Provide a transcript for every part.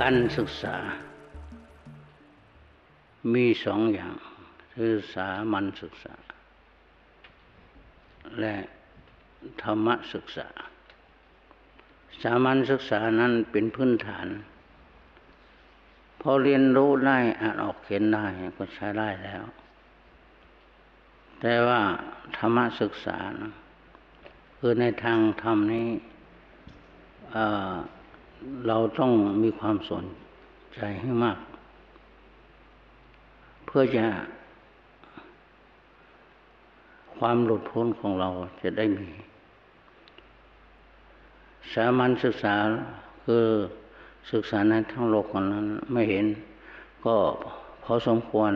การศึกษา มีสองอย่างคือสามัญศึกษา และธรรมศึกษา สามัญศึกษานั้นเป็นพื้นฐาน พอเรียนรู้ได้อ่านออกเขียนได้ก็ใช้ได้แล้ว แต่ว่าธรรมศึกษานะคือในทางธรรมนี้ เราต้องมีความสนใจให้มาก เพื่อจะ ความหลุดพ้นของเราจะได้มี สามัญศึกษาคือศึกษาในทั้งโลกคนนั้นไม่เห็นก็พอสมควร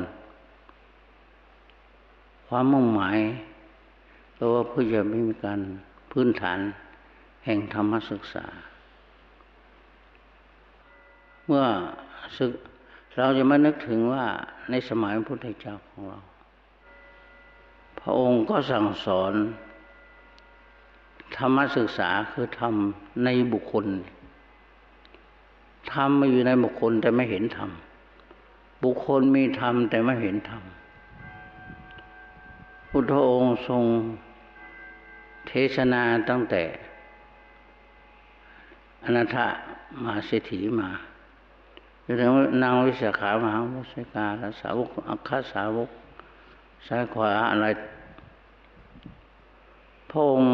ความมุ่งหมายเพราะว่าเพื่อจะไม่มีการพื้นฐานแห่งธรรมศึกษา เมื่อศึกเราจะมานึกถึงว่าในสมัยพระพุทธเจ้าของเรา พระองค์ก็สั่งสอน ธรรมศึกษาคือทำในบุคคลทำมาอยู่ในบุคคลแต่ไม่เห็นธรรมบุคคลมีธรรมแต่ไม่เห็นธรรมพุทธองค์ทรงเทศนาตั้งแต่อนัถมาเศรษฐีมา ถึงนางวิสาขามหาวุสิกาและสาวกอัคคสาวก ซ้ายขวาอะไรพระองค์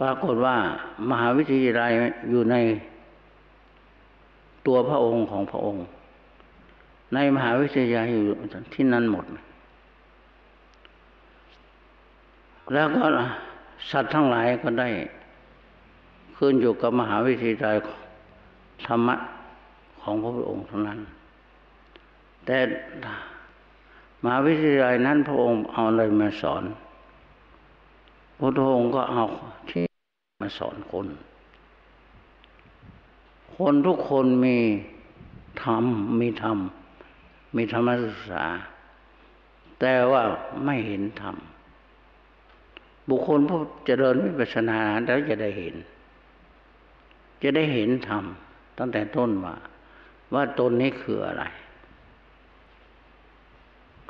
ปรากฏว่ามหาวิทยาลัยอยู่ในตัวพระองค์ของพระองค์ ในมหาวิทยาลัยอยู่ที่นั่นหมด แล้วก็สัตว์ทั้งหลายก็ได้ขึ้นอยู่กับมหาวิทยาลัยธรรมะ ของพระพุทธองค์เท่านั้น แต่มหาวิทยาลัยนั้นพระองค์เอาอะไรมาสอน พระองค์ก็เอาที่มาสอนคน คนทุกคนมีธรรมมีธรรม มีธรรมศึกษา แต่ว่าไม่เห็นธรรม บุคคลผู้เจริญวิปัสสนาแล้วจะได้เห็น จะได้เห็นธรรมตั้งแต่ต้นว่า ว่าตนนี้คืออะไร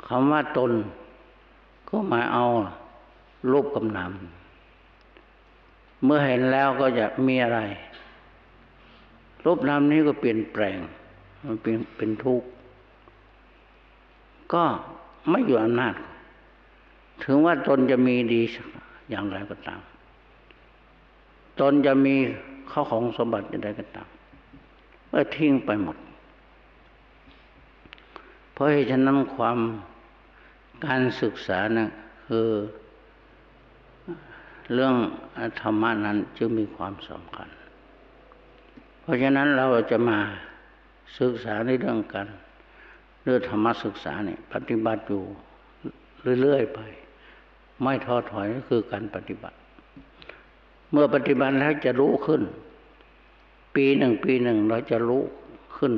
คำว่าตนก็หมายเอารูปกำนำเมื่อเห็นแล้วก็จะมีอะไร รูปนามนี้ก็เปลี่ยนแปลง มันเป็นเป็นทุกข์ ก็ไม่อยู่อำนาจ ถึงว่าตนจะมีดีอย่างไรก็ตาม ตนจะมีข้าของสมบัติอย่างไรก็ตามก็ทิ้งไปหมด ราะฉะนั้นความการศึกษานะคือเรื่องธรรมะนั้นจึงมีความสำคัญ เพราะฉะนั้นเราจะมาศึกษาในเรื่องกันเรื่องธรรมศึกษาเนี่ยปฏิบัติอยู่เรื่อยๆไป ไม่ท้อถอยก็คือการปฏิบัติ เมื่อปฏิบัติแล้วจะรู้ขึ้น ปีหนึ่งปีหนึ่งเราจะรู้ขึ้น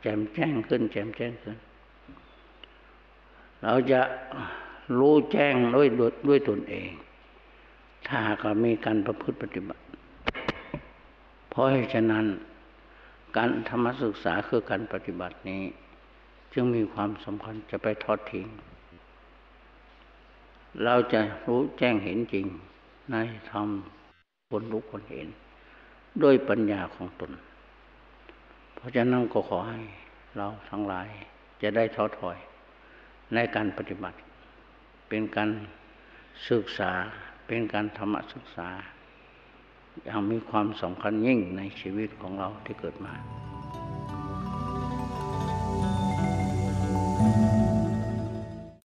แจ่มแจ้งขึ้น แจ่มแจ้งขึ้น เราจะรู้แจ้งด้วยด้วยตนเอง ถ้าหากมีการประพฤติปฏิบัติ เพราะฉะนั้นการธรรมศึกษาคือการปฏิบัตินี้ จึงมีความสำคัญจะไปทอดทิ้ง เราจะรู้แจ้งเห็นจริงในธรรมคนรู้คนเห็น ด้วยปัญญาของตน เพราะฉะนั้นก็ขอให้เราทั้งหลายจะได้ท้อถอย ในการปฏิบัติ เป็นการศึกษาเป็นการธรรมศึกษาอย่างมีความสำคัญยิ่งในชีวิตของเราที่เกิดมา